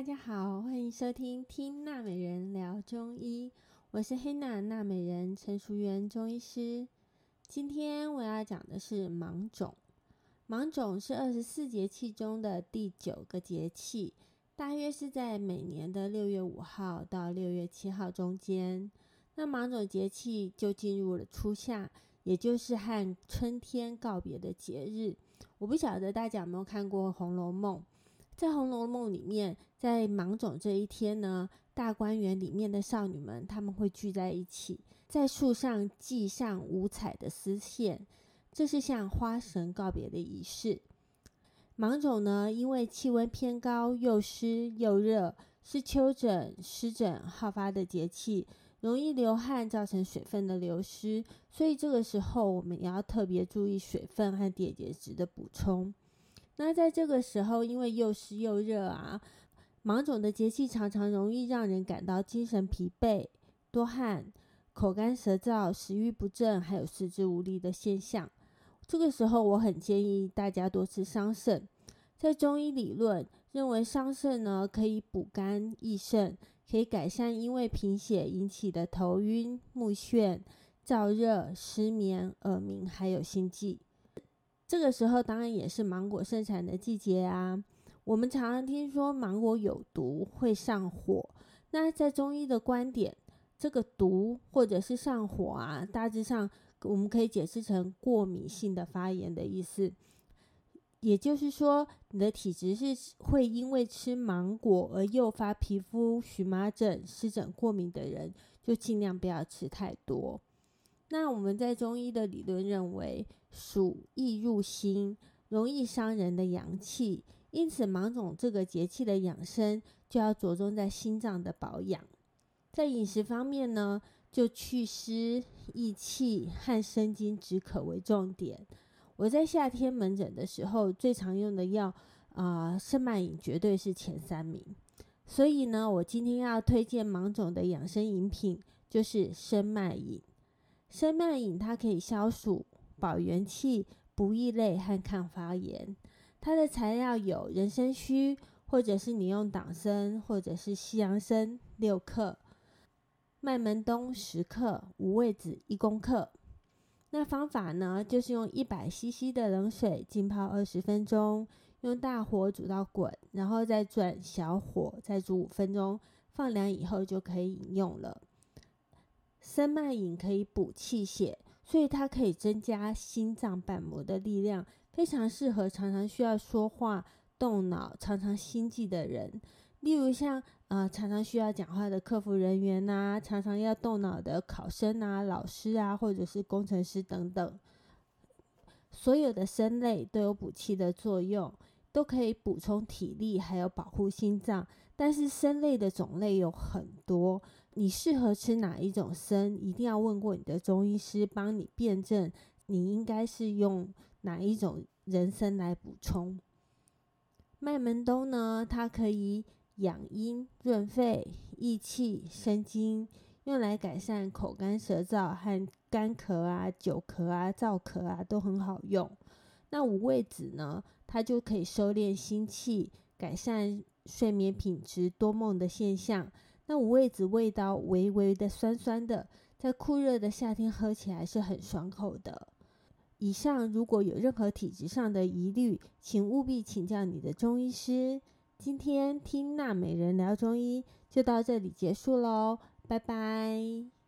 大家好，欢迎收听《听娜美人聊中医》，我是黑娜娜美人陈淑媛中医师。今天我要讲的是芒种。芒种是二十四节气中的第九个节气，大约是在每年的六月五号到六月七号中间。那芒种节气就进入了初夏，也就是和春天告别的节日。我不晓得大家有没有看过《红楼梦》。在《红楼梦》里面，在芒种这一天呢，大观园里面的少女们，她们会聚在一起，在树上系上五彩的丝线，这是向花神告别的仪式。芒种呢，因为气温偏高，又湿又热，是丘疹、湿疹好发的节气，容易流汗，造成水分的流失，所以这个时候我们也要特别注意水分和电解质的补充。那在这个时候，因为又湿又热啊，芒种的节气常常容易让人感到精神疲惫、多汗、口干舌燥、食欲不振，还有四肢无力的现象。这个时候，我很建议大家多吃桑葚。在中医理论认为，桑葚呢可以补肝益肾，可以改善因为贫血引起的头晕、目眩、燥热、失眠、耳鸣，还有心悸。这个时候当然也是芒果盛产的季节啊。我们常常听说芒果有毒，会上火。那在中医的观点，这个毒或者是上火啊，大致上我们可以解释成过敏性的发炎的意思。也就是说，你的体质是会因为吃芒果而诱发皮肤荨麻疹、湿疹过敏的人，就尽量不要吃太多。那我们在中医的理论认为，暑易入心，容易伤人的阳气，因此芒种这个节气的养生就要着重在心脏的保养。在饮食方面呢，就祛湿、益气和生津止渴为重点。我在夏天门诊的时候，最常用的药啊，生脉饮绝对是前三名。所以呢，我今天要推荐芒种的养生饮品，就是生脉饮。生脉饮它可以消暑、保元气、补益泪和抗发炎。它的材料有人参须，或者是你用党参，或者是西洋参六克，麦门冬十克，五味子一公克。那方法呢，就是用一百 CC 的冷水浸泡二十分钟，用大火煮到滚，然后再转小火再煮五分钟，放凉以后就可以饮用了。生脉饮可以补气血，所以它可以增加心脏瓣膜的力量，非常适合常常需要说话、动脑、常常心悸的人。例如像呃常常需要讲话的客服人员呐、常常要动脑的考生啊、老师啊，或者是工程师等等。所有的参类都有补气的作用。都可以补充体力，还有保护心脏。但是参类的种类有很多，你适合吃哪一种参，一定要问过你的中医师，帮你辨证，你应该是用哪一种人参来补充。麦门冬呢，它可以养阴、润肺、益气、生津，用来改善口干舌燥和干咳啊、久咳啊、燥咳啊，都很好用。那五味子呢，它就可以收敛心气，改善睡眠品质、多梦的现象。那五味子味道微微的酸酸的，在酷热的夏天喝起来是很爽口的。以上如果有任何体质上的疑虑，请务必请教你的中医师。今天听娜美人聊中医就到这里结束喽，拜拜。